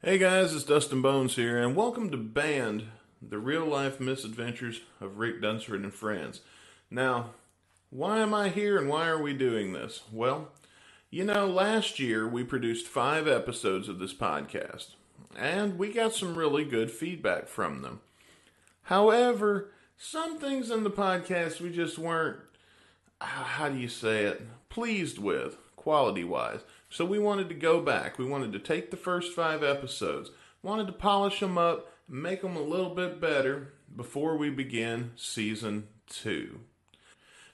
Hey guys, it's Dustin Bones here, and welcome to Band, the real life misadventures of Rick Dunsford and friends. Now, why am I here and why are we doing this? Well, you know, last year we produced five episodes of this podcast, and we got some really good feedback from them. However, some things in the podcast we just weren't, how do you say it, pleased with, quality wise. So we wanted to go back. We wanted to take the first five episodes, wanted to polish them up, make them a little bit better before we begin season two.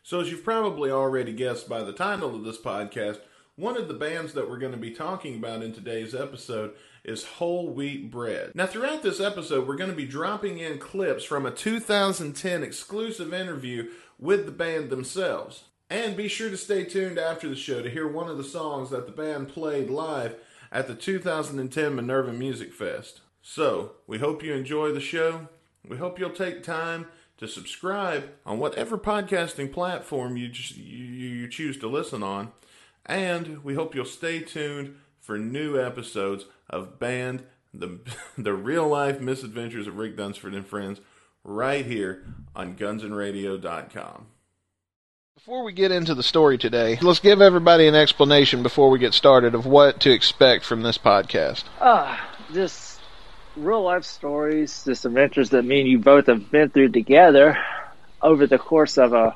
So, as you've probably already guessed by the title of this podcast, one of the bands that we're going to be talking about in today's episode is Whole Wheat Bread. Now, throughout this episode, we're going to be dropping in clips from a 2010 exclusive interview with the band themselves. And be sure to stay tuned after the show to hear one of the songs that the band played live at the 2010 Minerva Music Fest. So, we hope you enjoy the show. We hope you'll take time to subscribe on whatever podcasting platform you, just, you, you choose to listen on. And we hope you'll stay tuned for new episodes of Band, the, the real life misadventures of Rick Dunsford and friends, right here on gunsnradio.com. Before we get into the story today, let's give everybody an explanation before we get started of what to expect from this podcast. Uh, just real life stories, just adventures that me and you both have been through together over the course of a,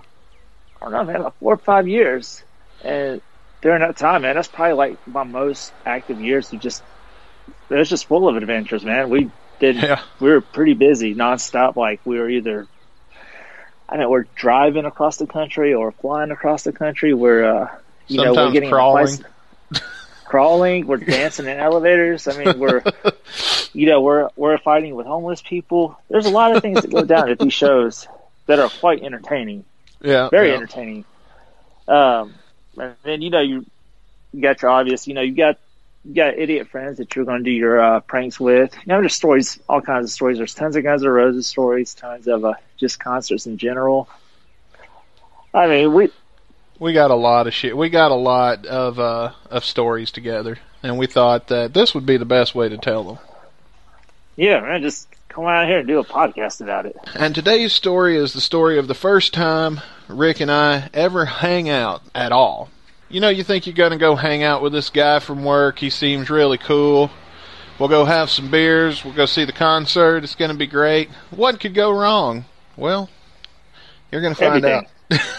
I don't know, man, like four or five years. And during that time, man, that's probably like my most active years. We just, it was just full of adventures, man. We did, Yeah. we were pretty busy nonstop. Like we were either I know, we're driving across the country or flying across the country. We're, uh, you know, we're getting crawling. in crawling. We're dancing in elevators. I mean, we're, you know, we're we're fighting with homeless people. There's a lot of things that go down at these shows that are quite entertaining, Yeah. very yeah. entertaining. Um, and then you know you, you got your obvious, you know, you got you got idiot friends that you're going to do your uh, pranks with. You know, there's stories, all kinds of stories. There's tons of Guns N' Roses stories, tons of uh, just concerts in general. I mean, we We got a lot of shit. We got a lot of uh, of stories together, and we thought that this would be the best way to tell them. yeah, man, just come out here and do a podcast about it. And today's story is the story of the first time Rick and I ever hang out at all. You know, you think you're going to go hang out with this guy from work. He seems really cool. We'll go have some beers. We'll go see the concert. It's going to be great. What could go wrong? Well, you're going to find Everything. out.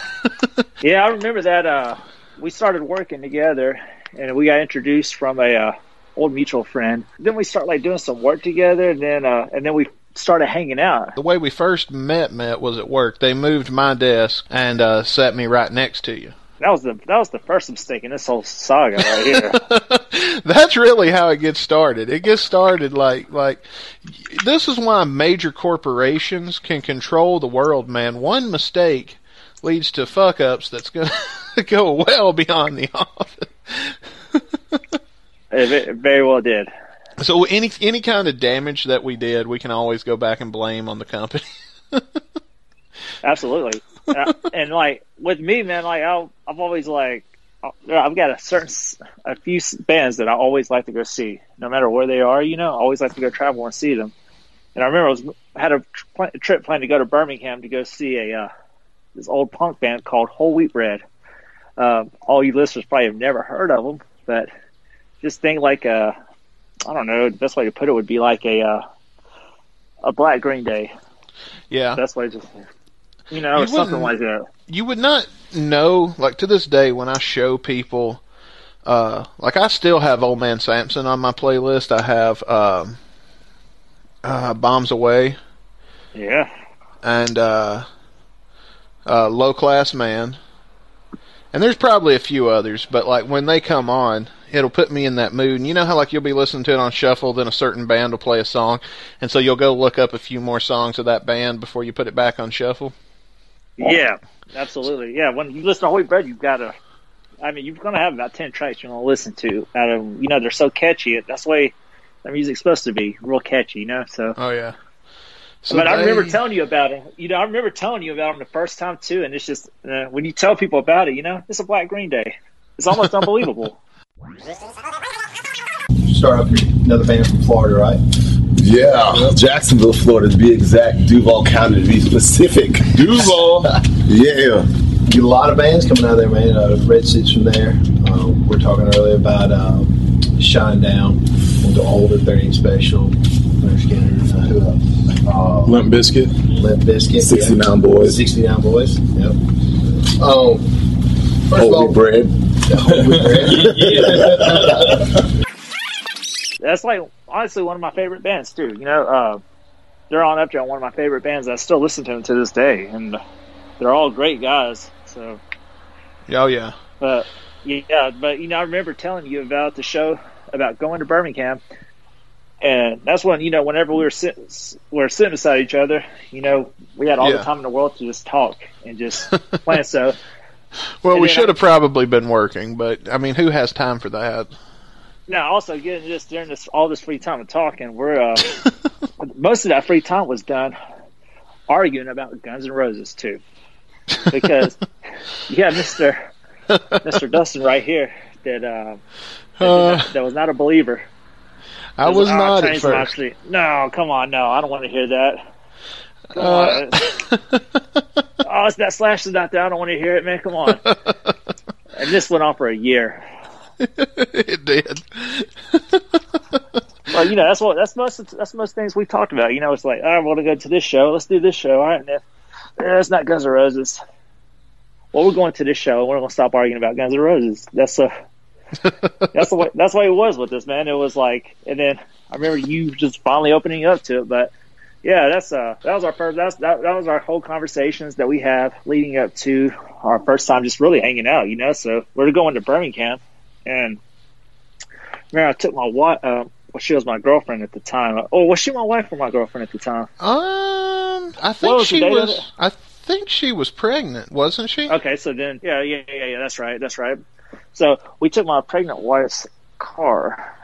Yeah, I remember that. Uh, we started working together, and we got introduced from a uh, old mutual friend. Then we start like doing some work together, and then uh, and then we started hanging out. The way we first met met was at work. They moved my desk and uh, set me right next to you. That was the that was the first mistake in this whole saga right here. That's really how it gets started. It gets started like like this is why major corporations can control the world, man. One mistake leads to fuck ups that's going to go well beyond the office. it, very well did. So any any kind of damage that we did, we can always go back and blame on the company. Absolutely. Uh, and like with me, man, like I'll, I've always like uh, I've got a certain a few bands that I always like to go see, no matter where they are. You know, I always like to go travel and see them. And I remember I was I had a pl- trip planned to go to Birmingham to go see a uh, this old punk band called Whole Wheat Bread. Um, all you listeners probably have never heard of them, but just think like a I don't know the best way to put it would be like a uh, a Black Green Day. yeah. Best way to you know You something like that. you would not know like to this day when I show people uh like I still have Old Man Sampson on my playlist. I have um uh Bombs Away Yeah. and uh uh Low Class Man. And there's probably a few others, but like when they come on, it'll put me in that mood. And you know how like you'll be listening to it on shuffle, then a certain band will play a song, and so you'll go look up a few more songs of that band before you put it back on shuffle. Yeah, absolutely. Yeah, when you listen to Holy Bread, you've got to. I mean, you're going to have about ten tracks you're going to listen to. Out of you know, they're so catchy. That's the way their music's supposed to be, real catchy. You know, so. Oh yeah. So but I remember telling you about it. You know, I remember telling you about them the first time too, and it's just uh, when you tell people about it, you know, it's a Black Green Day. It's almost unbelievable. start up here. Another band from Florida, right? Yeah, Jacksonville, Florida to be exact. Duval County to be specific. Duval. Yeah. Get a lot of bands coming out of there, man. Uh, Red Seats from there. Uh, we're talking earlier about um, Shinedown, went to older 30 Special, Lynyrd Skynyrd, uh, who else? Uh, Limp Bizkit. Limp Bizkit. 69 Boyz. 69 Boyz. Yep. Um, first of all, Holy bread. Holy Bread. That's like honestly one of my favorite bands too. You know, uh, they're on up there on one of my favorite bands. I still listen to them to this day, and they're all great guys. So, Oh yeah. but yeah, but you know, I remember telling you about the show about going to Birmingham, and that's when you know, whenever we were sitting, we were sitting beside each other, you know, we had all Yeah. the time in the world to just talk and just plan. So, Well, And we should I- have probably been working, but I mean, who has time for that? Now also getting just during this all this free time of talking, we're uh, most of that free time was done arguing about Guns N' Roses too, because yeah, Mister Mister Dustin right here that uh, that, Uh, that was not a believer. I was "Oh, not at first. No, come on, no, I don't want to hear that. Uh, oh, it's that Slash is not there. I don't want to hear it, man. Come on. And this went on for a year. It did. Well, you know, that's what that's most that's most things we've talked about. You know, it's like, I want to go to this show. Let's do this show. All right, and if, eh, it's not Guns N' Roses. Well, we're going to this show. and We're going to stop arguing about Guns N' Roses. That's a that's the way that's the way it was with this man. It was like, and then I remember you just finally opening up to it. But yeah, that's uh that was our first that's that, that was our whole conversations that we have leading up to our first time just really hanging out. You know, so we're going to Birmingham, and remember I took my wife. Uh, well, she was my girlfriend at the time. Oh, was she my wife or my girlfriend at the time? Um, I think was she was. I think she was pregnant, wasn't she? Okay, so then, yeah, yeah, yeah, yeah, that's right, that's right. So we took my pregnant wife's car,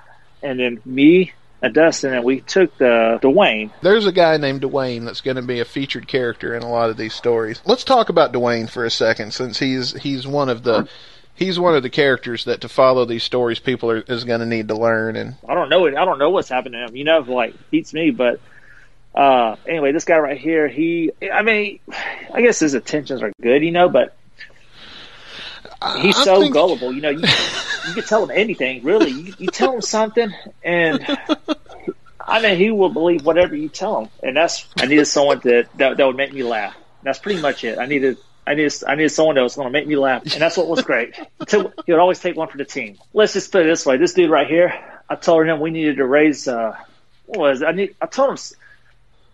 and then me and Dustin, and we took the Dwayne. There's a guy named Dwayne that's going to be a featured character in a lot of these stories. Let's talk about Dwayne for a second, since he's he's one of the he's one of the characters that to follow these stories people are is going to need to learn. And I don't know it. I don't know what's happened to him. You know, like beats me. But uh, anyway, this guy right here, he. I mean, I guess his intentions are good, you know, but he's I so think- gullible. You know, you you can tell him anything, really. You, you tell him something, and I mean, he will believe whatever you tell him. And that's I needed someone that that, that would make me laugh. That's pretty much it. I needed. I needed, I needed someone that was going to make me laugh, and that's what was great. He he would always take one for the team. Let's just put it this way: this dude right here, I told him we needed to raise. Uh, what was it? I need? I told him s-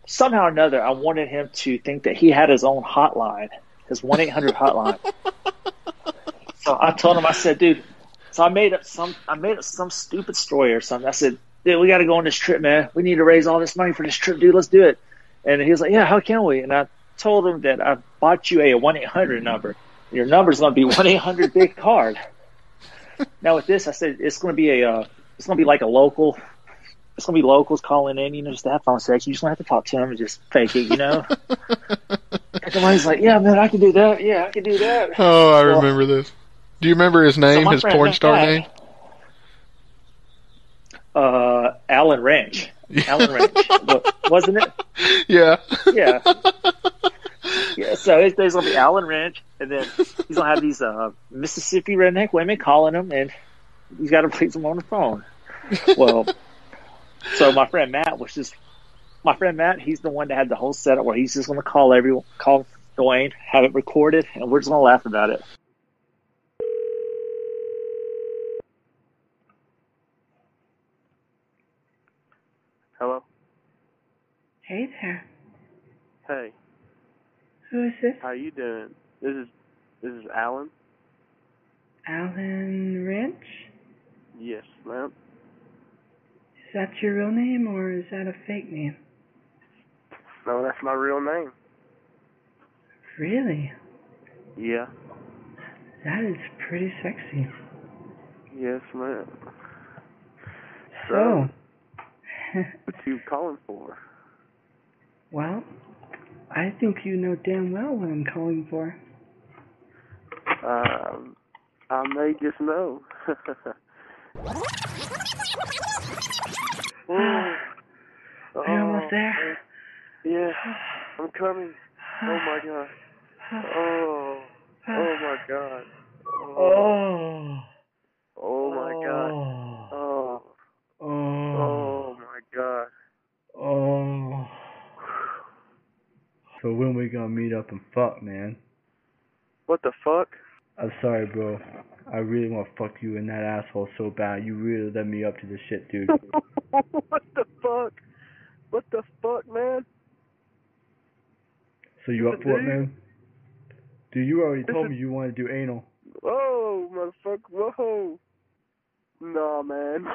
somehow or another I wanted him to think that he had his own hotline, his one eight hundred hotline. So I told him, I said, dude. So I made up some, I made up some stupid story or something. I said, dude, we got to go on this trip, man. We need to raise all this money for this trip, dude. Let's do it. And he was like, yeah, how can we? And I told him that I bought you a one eight hundred number. Your number's going to be one eight hundred big card. Now with this, I said it's going to be a, uh, it's going to be like a local. It's going to be locals calling in, you know, just to have phone sex. You just going to have to talk to them and just fake it, you know. and he's like, yeah, man, I can do that. Yeah, I can do that. oh, I Well- remember this. Do you remember his name? my his porn star Matt- name? uh, Alan Wrench. Alan Wrench, wasn't it? Yeah. Yeah. Yeah. So it's, there's gonna be Alan Wrench, and then he's gonna have these uh, Mississippi redneck women calling him, and he's got to place them on the phone. Well, so my friend Matt was just my friend Matt. He's the one that had the whole setup where he's just gonna call everyone, call Dwayne, have it recorded, and we're just gonna laugh about it. Hello. Hey there. Hey, Who is this? how you doing? This is this is Alan. Alan Rich? Yes, ma'am. Is that your real name or is that a fake name? No, that's my real name. Really? Yeah. That is pretty sexy. Yes, ma'am. So, what you calling for? well, I think you know damn well what I'm calling for. Um, I may just know. Oh, you almost there? Yeah, I'm coming. Oh my god. Oh, oh my god. Oh, Oh. oh my god. Oh. Oh, Oh. oh my god. Oh. So when we gonna meet up and fuck, man? What the fuck? I'm sorry, bro. I really want to fuck you and that asshole so bad. You really led me up to this shit, dude. what the fuck? What the fuck, man? So you up for it, man? Dude, you already This told me you want to do anal. Oh, motherfucker. Whoa. Nah, man.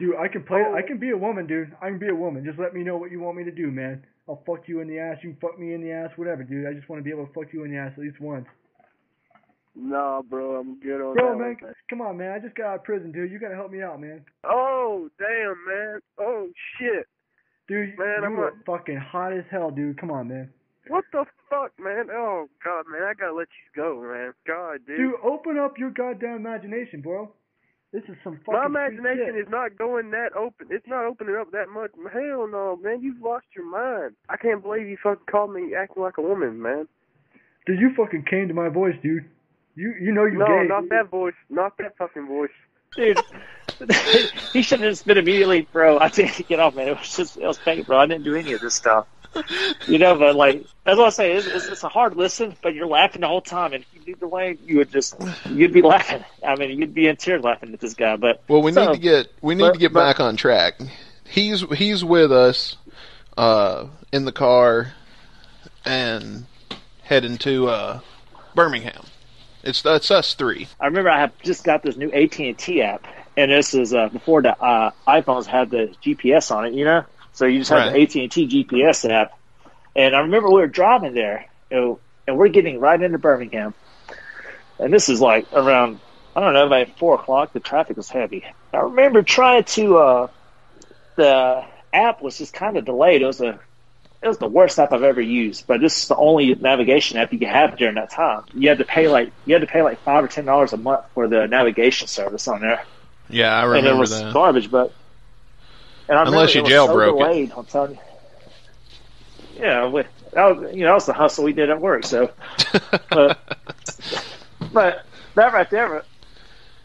Dude, I can play. Oh. I can be a woman, dude. I can be a woman. Just let me know what you want me to do, man. I'll fuck you in the ass. You can fuck me in the ass, whatever, dude. I just want to be able to fuck you in the ass at least once. Nah, bro, I'm good on Bro, that man, one. come on, man. I just got out of prison, dude. You gotta help me out, man. Oh, damn, man. Oh, shit. Dude, Man, you I'm are a- fucking hot as hell, dude. Come on, man. What the fuck, man? Oh, God, man, I gotta let you go, man. God, dude. Dude, open up your goddamn imagination, bro. This is some fucking My imagination shit. is not going that open. It's not opening up that much. Hell no, man. You've lost your mind. I can't believe you fucking called me acting like a woman, man. Dude, you fucking came to my voice, dude. You you know you No, gay. not that voice. Not that fucking voice. Dude, he should have just been immediately, bro. I didn't get off, man. It was just, it was fake, bro. I didn't do any of this stuff. You know, but like, that's what I say. It's, it's, it's a hard listen, but you're laughing the whole time. And the way, you would just, you'd be laughing. I mean, you'd be in tears laughing at this guy. But Well, we So- need to get we need but- to get but- back on track. He's he's with us uh, in the car and heading to uh, Birmingham. It's that's us three. I remember I have just got this new AT and T app, and this is uh, before the uh, iPhones had the GPS on it. You know, so you just have Right. the AT and T GPS app. And I remember we were driving there, you know, and we're getting right into Birmingham, and this is like around I don't know about four o'clock. The traffic was heavy. I remember trying to uh, the app was just kind of delayed. It was a it was the worst app I've ever used, but this is the only navigation app you could have during that time. You had to pay like you had to pay like five or ten dollars a month for the navigation service on there, Yeah, I remember and it was that. garbage. But Unless you was so jailbroke it. I'm telling you. Yeah, we, that was you know that was the hustle we did at work. So, but but that right there,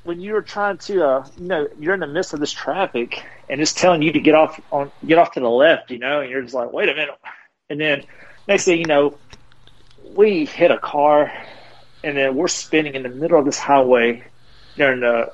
when you're trying to, uh, you know, you're in the midst of this traffic and it's telling you to get off on, get off to the left, you know, and you're just like, wait a minute, and then next thing you know, we hit a car, and then we're spinning in the middle of this highway during the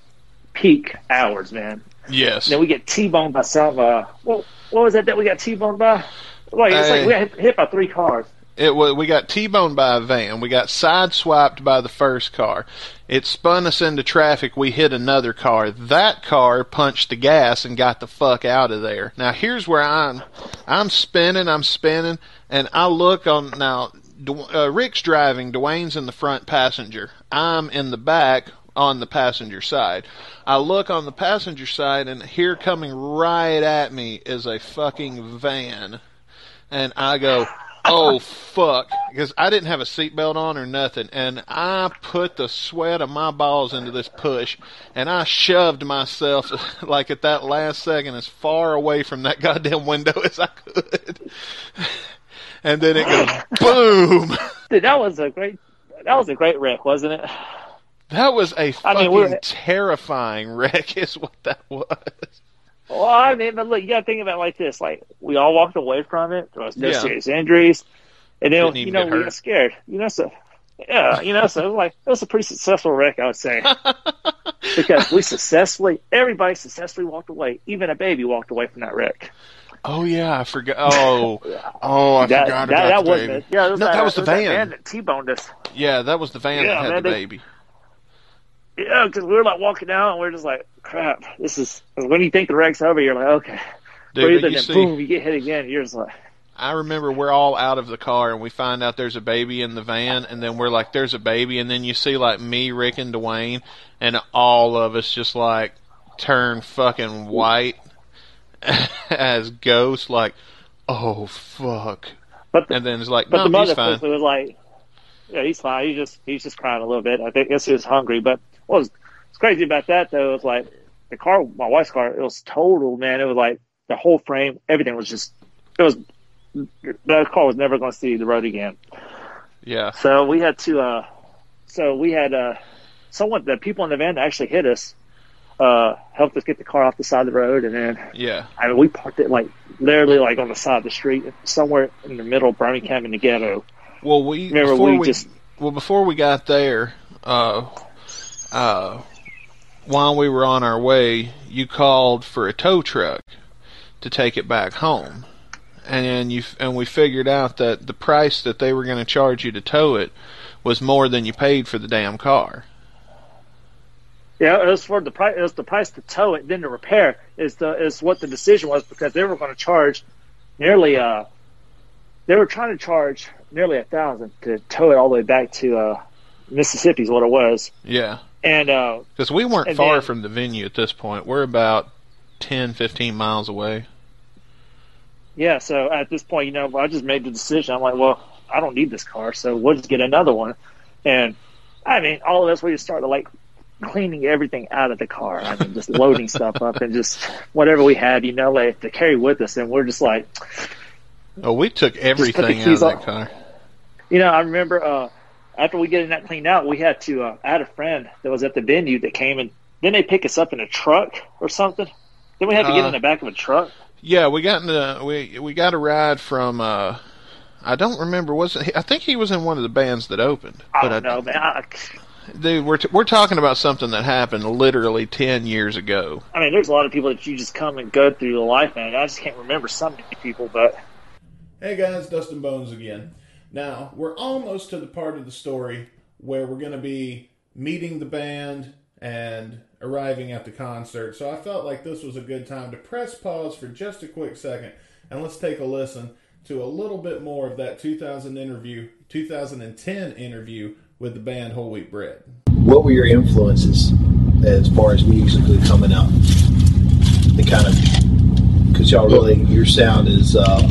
peak hours, man. yes. And then we get T-boned by some, uh, what, what was that that we got T-boned by? Like it's Hey. like we got hit, hit by three cars. It we got T-boned by a van. We got sideswiped by the first car. It spun us into traffic. We hit another car. That car punched the gas and got the fuck out of there. Now here's where I'm, I'm spinning, I'm spinning, and I look on now. Uh, Rick's driving. Dwayne's in the front passenger. I'm in the back on the passenger side. I look on the passenger side, and here coming right at me is a fucking van and I go, "Oh fuck," because I didn't have a seatbelt on or nothing, and I put the sweat of my balls into this push, and I shoved myself like at that last second as far away from that goddamn window as I could, and then it goes boom. Dude, that was a great, that was a great wreck, wasn't it? That was a fucking mean, terrifying wreck, is what that was. Well, I mean, but look, you got to think about it like this: like we all walked away from it. There was no Yeah. serious injuries, and then you know we got scared. You know, so yeah, you know, so it was like it was a pretty successful wreck, I would say, because we successfully, everybody successfully walked away. Even a baby walked away from that wreck. Oh yeah, I forgot. Oh, oh, I that, forgot that, about that the baby. it. Yeah, it was no, that, was the it van. that T-boned us. Yeah, that was the van Yeah, that had man, the they- baby. Yeah, because we were like walking out, and we are just like, crap. This is when you think the wreck's over, you're like, okay, Dude, breathe, but and then see, boom, you get hit again. You're just like. I remember we're all out of the car and we find out there's a baby in the van, and then we're like, "There's a baby," and then you see like me, Rick, and Dwayne, and all of us just like turn fucking white as ghosts, like, "Oh fuck!" But the, And then it's like, But "No, the mother he's fine." was like, "Yeah, he's fine. He's just he's just crying a little bit. I think guess he was hungry." But what was crazy about that though It was like the car, my wife's car, it was total, man. It was like the whole frame, everything was just, it was, that car was never going to see the road again. Yeah. So we had to, uh, so we had, uh, someone, the people in the van that actually hit us, uh, helped us get the car off the side of the road. And then, Yeah. I mean, we parked it like literally like on the side of the street, somewhere in the middle of Birmingham in the ghetto. Well, we Remember, before we we, just- well before we got there, uh, uh, while we were on our way, you called for a tow truck to take it back home, and you and we figured out that the price that they were going to charge you to tow it was more than you paid for the damn car. Yeah, it was for the price. It was the price to tow it, then to repair is the is what the decision was because they were going to charge nearly uh they were trying to charge nearly a thousand to tow it all the way back to uh Mississippi is what it was, Yeah, and uh because we weren't far then- from the venue at this point. We're about 10, 15 miles away. yeah, so at this point, you know, I just made the decision. I'm like, well, I don't need this car, so we'll just get another one, and I mean, all of us we just started like cleaning everything out of the car. I mean, just loading stuff up and just whatever we had, you know, like to carry with us, and we're just like. Oh, we took everything out of that off. car. You know, I remember uh, after we getting that cleaned out, we had to. Uh, I had a friend that was at the venue that came and then they pick us up in a truck or something. Then we had to get Uh, in the back of a truck. Yeah, we got in the we we got a ride from uh I don't remember was it, I think he was in one of the bands that opened. I But don't know, man. I, dude, we're t- we're talking about something that happened literally 10 years ago. I mean, there's a lot of people that you just come and go through the life, man. I just can't remember so many people, but Hey guys, Dustin Bones again. Now, we're almost to the part of the story where we're going to be meeting the band and arriving at the concert. So I felt like this was a good time to press pause for just a quick second and let's take a listen to a little bit more of that 2000 interview, 2010 interview with the band Whole Wheat Bread. What were your influences as far as musically coming up? The kind of because y'all really your sound is uh,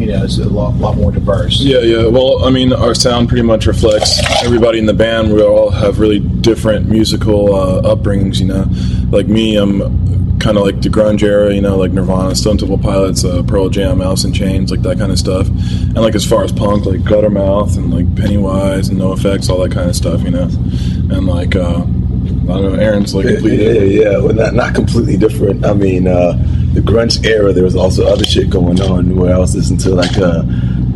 you know it's a lot, lot more diverse. Yeah, yeah. Well, I mean, our sound pretty much reflects everybody in the band. We all have really different musical uh, upbringings. You know, like me, I'm kind of like the grunge era. You know, like Nirvana, Stone Temple Pilots, uh, Pearl Jam, Alice in Chains, like that kind of stuff. And like as far as punk, like Guttermouth and like Pennywise and NOFX, all that kind of stuff. You know, and like uh, I don't know, Aaron's like Yeah, completely yeah, yeah. Well, not not completely different. I mean, uh, the grunge era, there was also other shit going on where I was listening to like uh,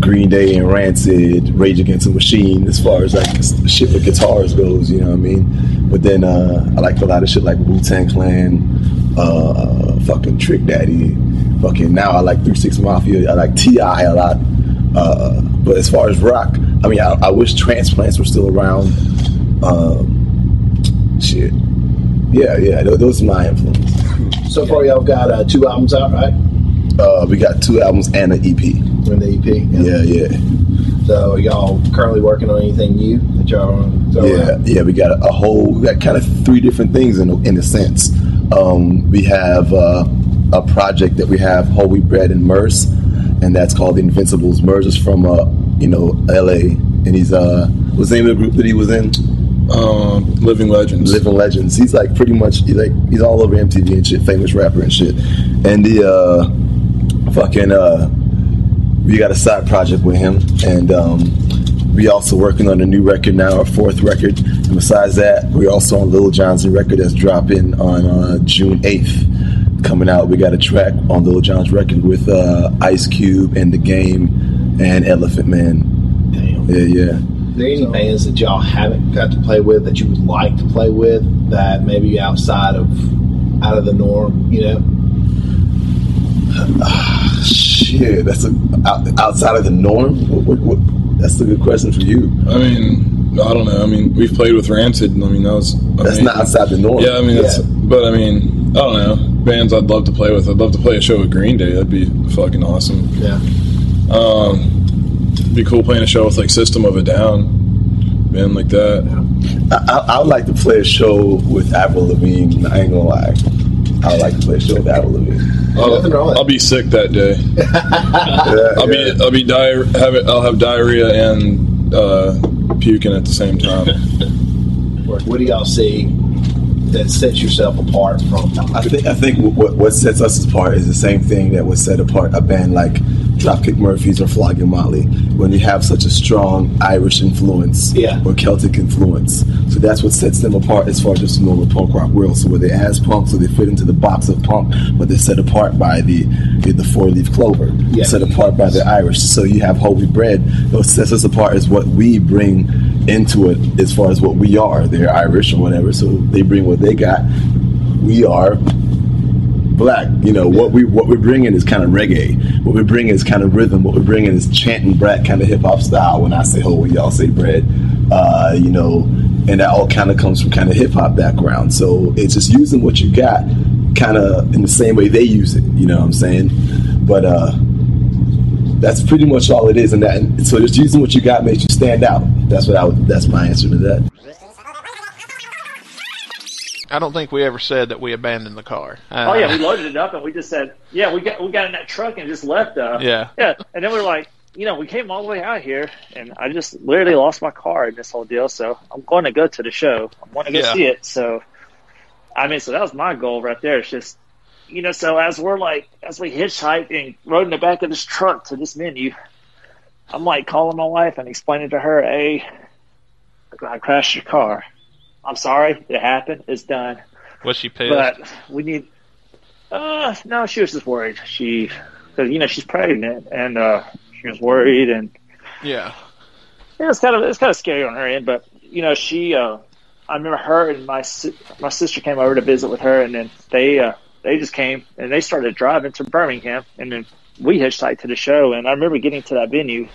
Green Day and Rancid, Rage Against the Machine, as far as like shit with guitars goes. You know what I mean? But then uh, I liked a lot of shit like Wu Tang Clan, uh, fucking Trick Daddy, fucking. Now I like Three Six Mafia. I like T.I. a lot. Uh, but as far as rock, I mean, I, I wish transplants were still around. Um, shit. Yeah, yeah, those are my influence. So far, y'all got uh, two albums out, right? Uh, we got two albums and an EP. In the EP. Yeah, yeah, So y'all currently working on anything new that y'all yeah, out? yeah. We got a, a whole, we got kind of three different things in a, in a sense. Um, we have uh, a project that we have whole wheat bread and Murs, and that's called the Invincibles. Murs is from uh, you know L.A. and he's uh, what's the name of the group that he was in? Um, living legends. Living Legends. He's like pretty much he's like he's all over MTV and shit, famous rapper and shit. And the uh fucking uh we got a side project with him and um we also working on a new record now, our fourth record. And besides that, we're also on Lil Jon's new record that's dropping on uh, June 8th. Coming out, we got a track on Lil Jon's record with uh, Ice Cube and The Game and Elephant Man. Damn. Yeah, yeah. Are there any bands that y'all haven't got to play with that you would like to play with that maybe outside of out of the norm? You know, Shit, that's a, out, outside of the norm. What, what, what, that's a good question for you. I mean, I don't know. I mean, we've played with Rancid. I mean, that was. I That's mean, not outside the norm. Yeah, I mean, that's. But I mean, I don't know. Bands I'd love to play with. I'd love to play a show with Green Day. That'd be fucking awesome. yeah. Um, it'd be cool playing a show with like System of a Down, band like that. I, I, I would like to play a show with Avril Lavigne. I ain't gonna lie. I would like to play a show with Avril Lavigne. I'll, Nothing wrong with I'll be sick that day. Yeah, I'll yeah. be I'll be di- have it, I'll have diarrhea and uh, puking at the same time. What do y'all see that sets yourself apart from? I think I think what what sets us apart is the same thing that would set apart a band like Dropkick Murphys or Flogging Molly when you have such a strong Irish influence Yeah. or Celtic influence. So that's what sets them apart as far as just the normal punk rock world. So where they as punk, so they fit into the box of punk, but they're set apart by the the, the four leaf clover. Yeah. Set apart by the Irish. So you have Holy Bread. What sets us apart is what we bring into it as far as what we are. They're Irish or whatever, so they bring what they got. We are black. You know what we what we're bringing is kind of reggae. What we're bringing is kind of rhythm. What we're bringing is chanting brat kind of hip hop style. When I say holy, y'all say bread. Uh, you know, and that all kind of comes from kind of hip hop background. So it's just using what you got, kind of in the same way they use it. You know what I'm saying? But uh, that's pretty much all it is. And that and so just using what you got makes you stand out. That's what I would. That's my answer to that. I don't think we ever said that we abandoned the car. Uh, Oh yeah, we loaded it up and we just said, yeah, we got we got in that truck and just left. Uh, Yeah. yeah, and then we are like, you know, we came all the way out here and I just literally lost my car in this whole deal. So I'm going to go to the show. I'm going to go Yeah. see it. So, I mean, so that was my goal right there. It's just, you know, so as we're like, as we hitchhiked and rode in the back of this truck to this venue, I'm like calling my wife and explaining to her, hey, I crashed your car. I'm sorry, it happened. It's done. Was she pissed? But we need. Uh, no, she was just worried. She, cause, you know, she's pregnant and uh, she was worried, and yeah. yeah, it's kind of it's kind of scary on her end. But you know, she. Uh, I remember her and my si- my sister came over to visit with her, and then they uh, they just came and they started driving to Birmingham, and then we hitchhiked to the show. And I remember getting to that venue.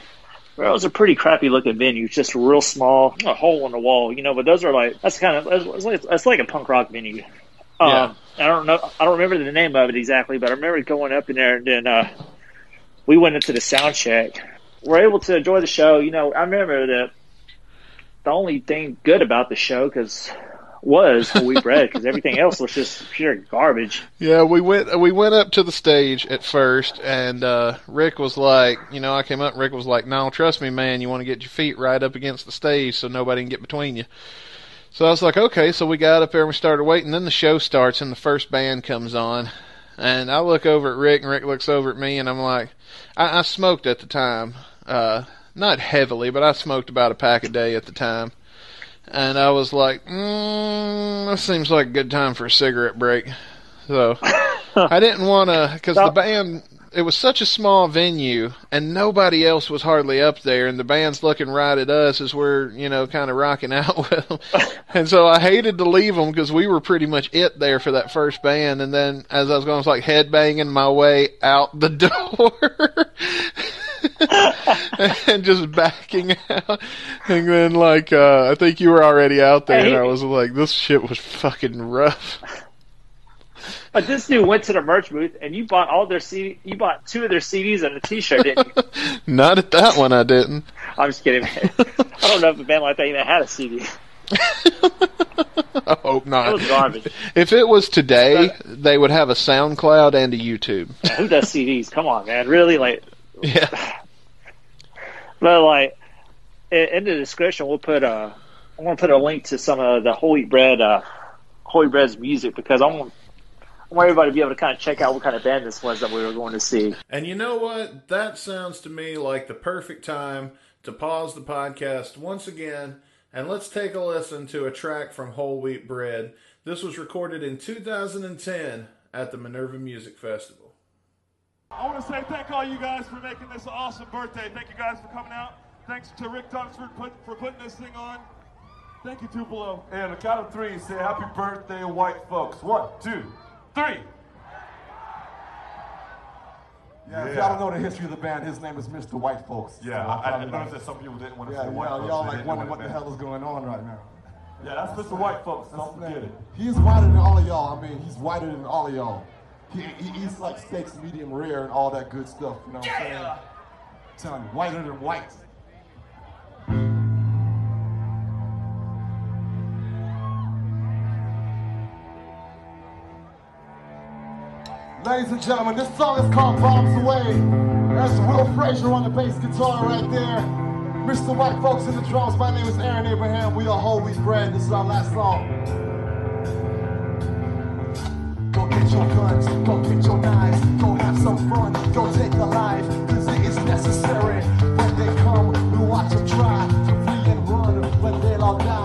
Well, it was a pretty crappy looking venue, just real small, a hole in the wall, you know. But those are like that's kind of it's like, it's like a punk rock venue. Yeah. Um, I don't know. I don't remember the name of it exactly, but I remember going up in there, and then uh, we went into the sound check. We're able to enjoy the show. You know, I remember that the only thing good about the show because was whole wheat bread because everything else was just pure garbage. Yeah, we went we went up to the stage at first, and uh, Rick was like, you know, I came up. and Rick was like, "No, trust me, man. You want to get your feet right up against the stage so nobody can get between you." So I was like, "Okay." So we got up there and we started waiting. Then the show starts and the first band comes on, and I look over at Rick and Rick looks over at me, and I'm like, I, I smoked at the time, uh, not heavily, but I smoked about a pack a day at the time. And I was like, mm, this seems like a good time for a cigarette break. So I didn't want to, because the band, it was such a small venue, and nobody else was hardly up there, and the band's looking right at us as we're, you know, kind of rocking out with them. And so I hated to leave them because we were pretty much it there for that first band. And then as I was going, I was like headbanging my way out the door. and just backing out. And then, like, uh, I think you were already out there, and I was like, this shit was fucking rough. But this dude went to the merch booth and you bought all their CD. You bought two of their CDs and a T-shirt, didn't you? Not at that one, I didn't. I'm just kidding. Man. I don't know if a band like that even had a CD. I hope not. It was garbage. If it was today, they would have a SoundCloud and a YouTube. Who does CDs? Come on, man. Really, like, Yeah. but like in, in the description, we'll put a. I want to put a link to some of the Holy Bread, uh, Holy Bread's music because I want. I want everybody to be able to kind of check out what kind of band this was that we were going to see. And you know what? That sounds to me like the perfect time to pause the podcast once again and let's take a listen to a track from Whole Wheat Bread. This was recorded in 2010 at the Minerva Music Festival. I want to say thank all you guys for making this an awesome birthday. Thank you guys for coming out. Thanks to Rick Dunsford put, for putting this thing on. Thank you, Tupelo. And on the count of three, say happy birthday, white folks. One, two, three. Yeah, if y'all don't know the history of the band, his name is Mr. White Folks. Yeah, So I, I probably noticed not- that some people didn't want to Yeah, say white y'all, folks. y'all like wondering what the hell is going on right now. Yeah, that's Mr. White Folks. Don't That's forget it. He's whiter than all of y'all. I mean, he's whiter than all of y'all. He, he eats like steaks medium rare and all that good stuff. You know what I'm saying? I'm telling you, whiter than white. Ladies and gentlemen, this song is called Bombs Away. That's Will Frazier on the bass guitar right there. Mr. White Folks in the drums. My name is Aaron Abraham. We are Wheat Bread. This is our last song. Get your guns, go get your knives, go have some fun, go take a life, cause it is necessary. When they come, we watch them try to flee and run, but they'll all die,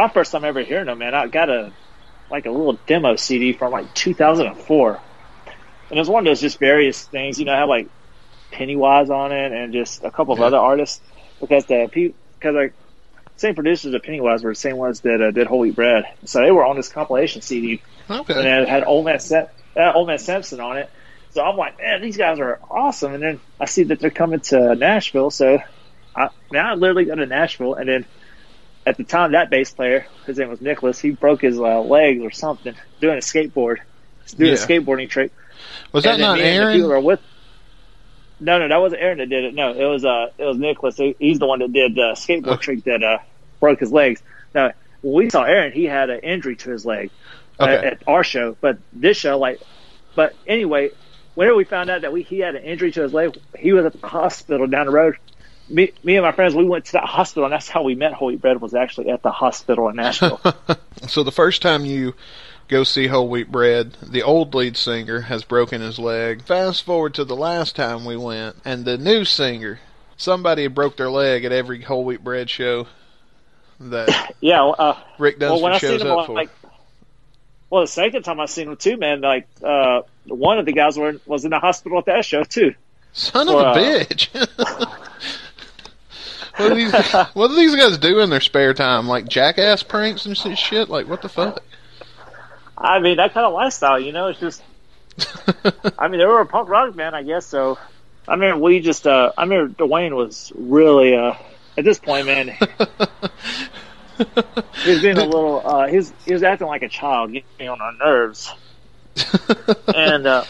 My first time ever hearing them, man. I got a like a little demo CD from like 2004, and it was one of those just various things. You know, I had like Pennywise on it and just a couple of Yeah. other artists because the because like same producers of Pennywise were the same ones that uh, did Whole Wheat Bread, so they were on this compilation CD Okay. and it had Old Man Sam- uh, Old Man Simpson on it. So I'm like, man, these guys are awesome. And then I see that they're coming to Nashville, so I now I literally go to Nashville, and then at the time that bass player, his name was Nicholas, he broke his uh, legs or something doing a skateboard, doing a skateboarding trick. Was that not me and the Aaron? people that were with. No, no, that wasn't Aaron that did it. No, it was uh, it was Nicholas. He- He's the one that did the skateboard trick that uh broke his legs. Now, when we saw Aaron, he had an injury to his leg Okay. at our show, but this show, like, but anyway, whenever we found out that we he had an injury to his leg, he was at the hospital down the road. Me, me and my friends, we went to that hospital, and that's how we met Holy Bread. Was actually at the hospital in Nashville. So the first time you go see Whole Wheat Bread, the old lead singer has broken his leg. Fast forward to the last time we went, and the new singer, somebody had broke their leg at every Whole Wheat Bread show that yeah, uh, Rick well, I seen shows up for. like, well, the second time I seen him too, man, like, uh, one of the guys were was in the hospital at that show too. Son of a uh, bitch! what, do these, what do these guys do in their spare time? Like jackass pranks and shit? shit? Like what the fuck? I mean, that kind of lifestyle, you know, it's just. I mean, they were a punk rock band, I guess. So, I mean, we just. uh I mean, Dwayne was really. uh At this point, man, he was being a little. uh He was he was acting like a child, getting me on our nerves. and uh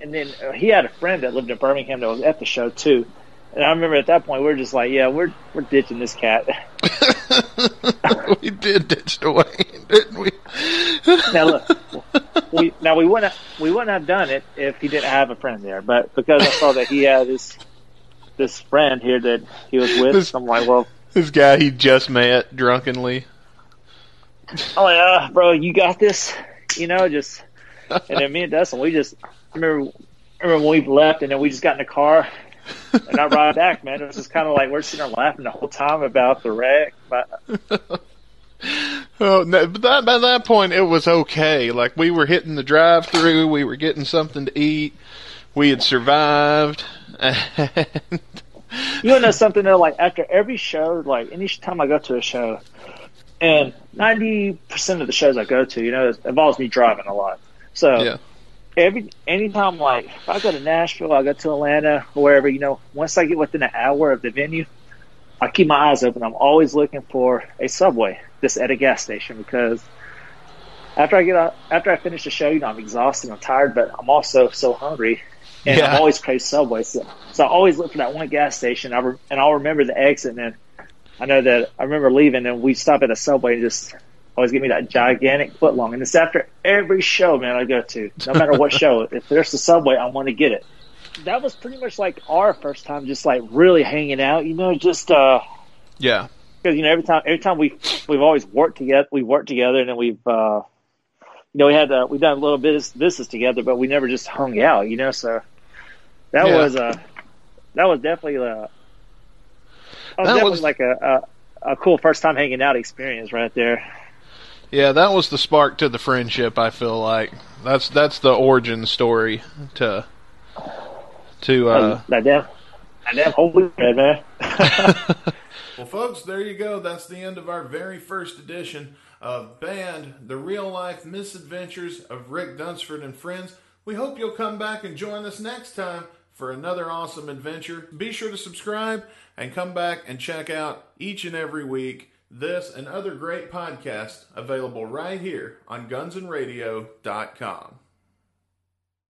and then uh, he had a friend that lived in Birmingham that was at the show too. And I remember at that point we were just like, yeah, we're we're ditching this cat. we did ditch Dwayne, didn't we? now look, we now we wouldn't have, we wouldn't have done it if he didn't have a friend there, but because I saw that he had this this friend here that he was with, This- I'm like, well, This guy he just met drunkenly. oh yeah, bro, you got this, you know, just and then me and Dustin, we just I remember remember when we left and then we just got in the car and I ride back, man. It was just kind of like we're sitting there laughing the whole time about the wreck, but Oh, no, but that, by that point, it was okay. Like we were hitting the drive-through, we were getting something to eat, we had survived, and you know something though? Like after every show, like any time I go to a show, and ninety percent of the shows I go to, you know, it involves me driving a lot. So yeah, every anytime like if I go to Nashville, I go to Atlanta, or wherever, you know, once I get within an hour of the venue, I keep my eyes open. I'm always looking for a subway just at a gas station because after I get out, after I finish the show, you know, I'm exhausted, I'm tired, but I'm also so hungry, and Yeah. I'm always crave Subway. So, so I always look for that one gas station. I re- and I'll remember the exit, and then I know that I remember leaving, and we stop at a Subway and just always give me that gigantic foot long. And it's after every show, man, I go to, no matter what show. If there's a Subway, I want to get it. That was pretty much like our first time, just like really hanging out, you know, just uh, yeah, because you know every time every time we we've always worked together we've worked together and then we've uh you know we had uh, we've done a little bit of business together but we never just hung out you know so that Yeah. was uh that was definitely uh that was That definitely was- like a, a a cool first time hanging out experience right there yeah. That was the spark to the friendship. I feel like that's that's the origin story to to uh, that damn that damn holy bread man Well, folks, there you go. That's the end of our very first edition of Band, The Real Life Misadventures of Rick Dunsford and Friends. We hope you'll come back and join us next time for another awesome adventure. Be sure to subscribe and come back and check out each and every week this and other great podcasts available right here on gunsandradio.com.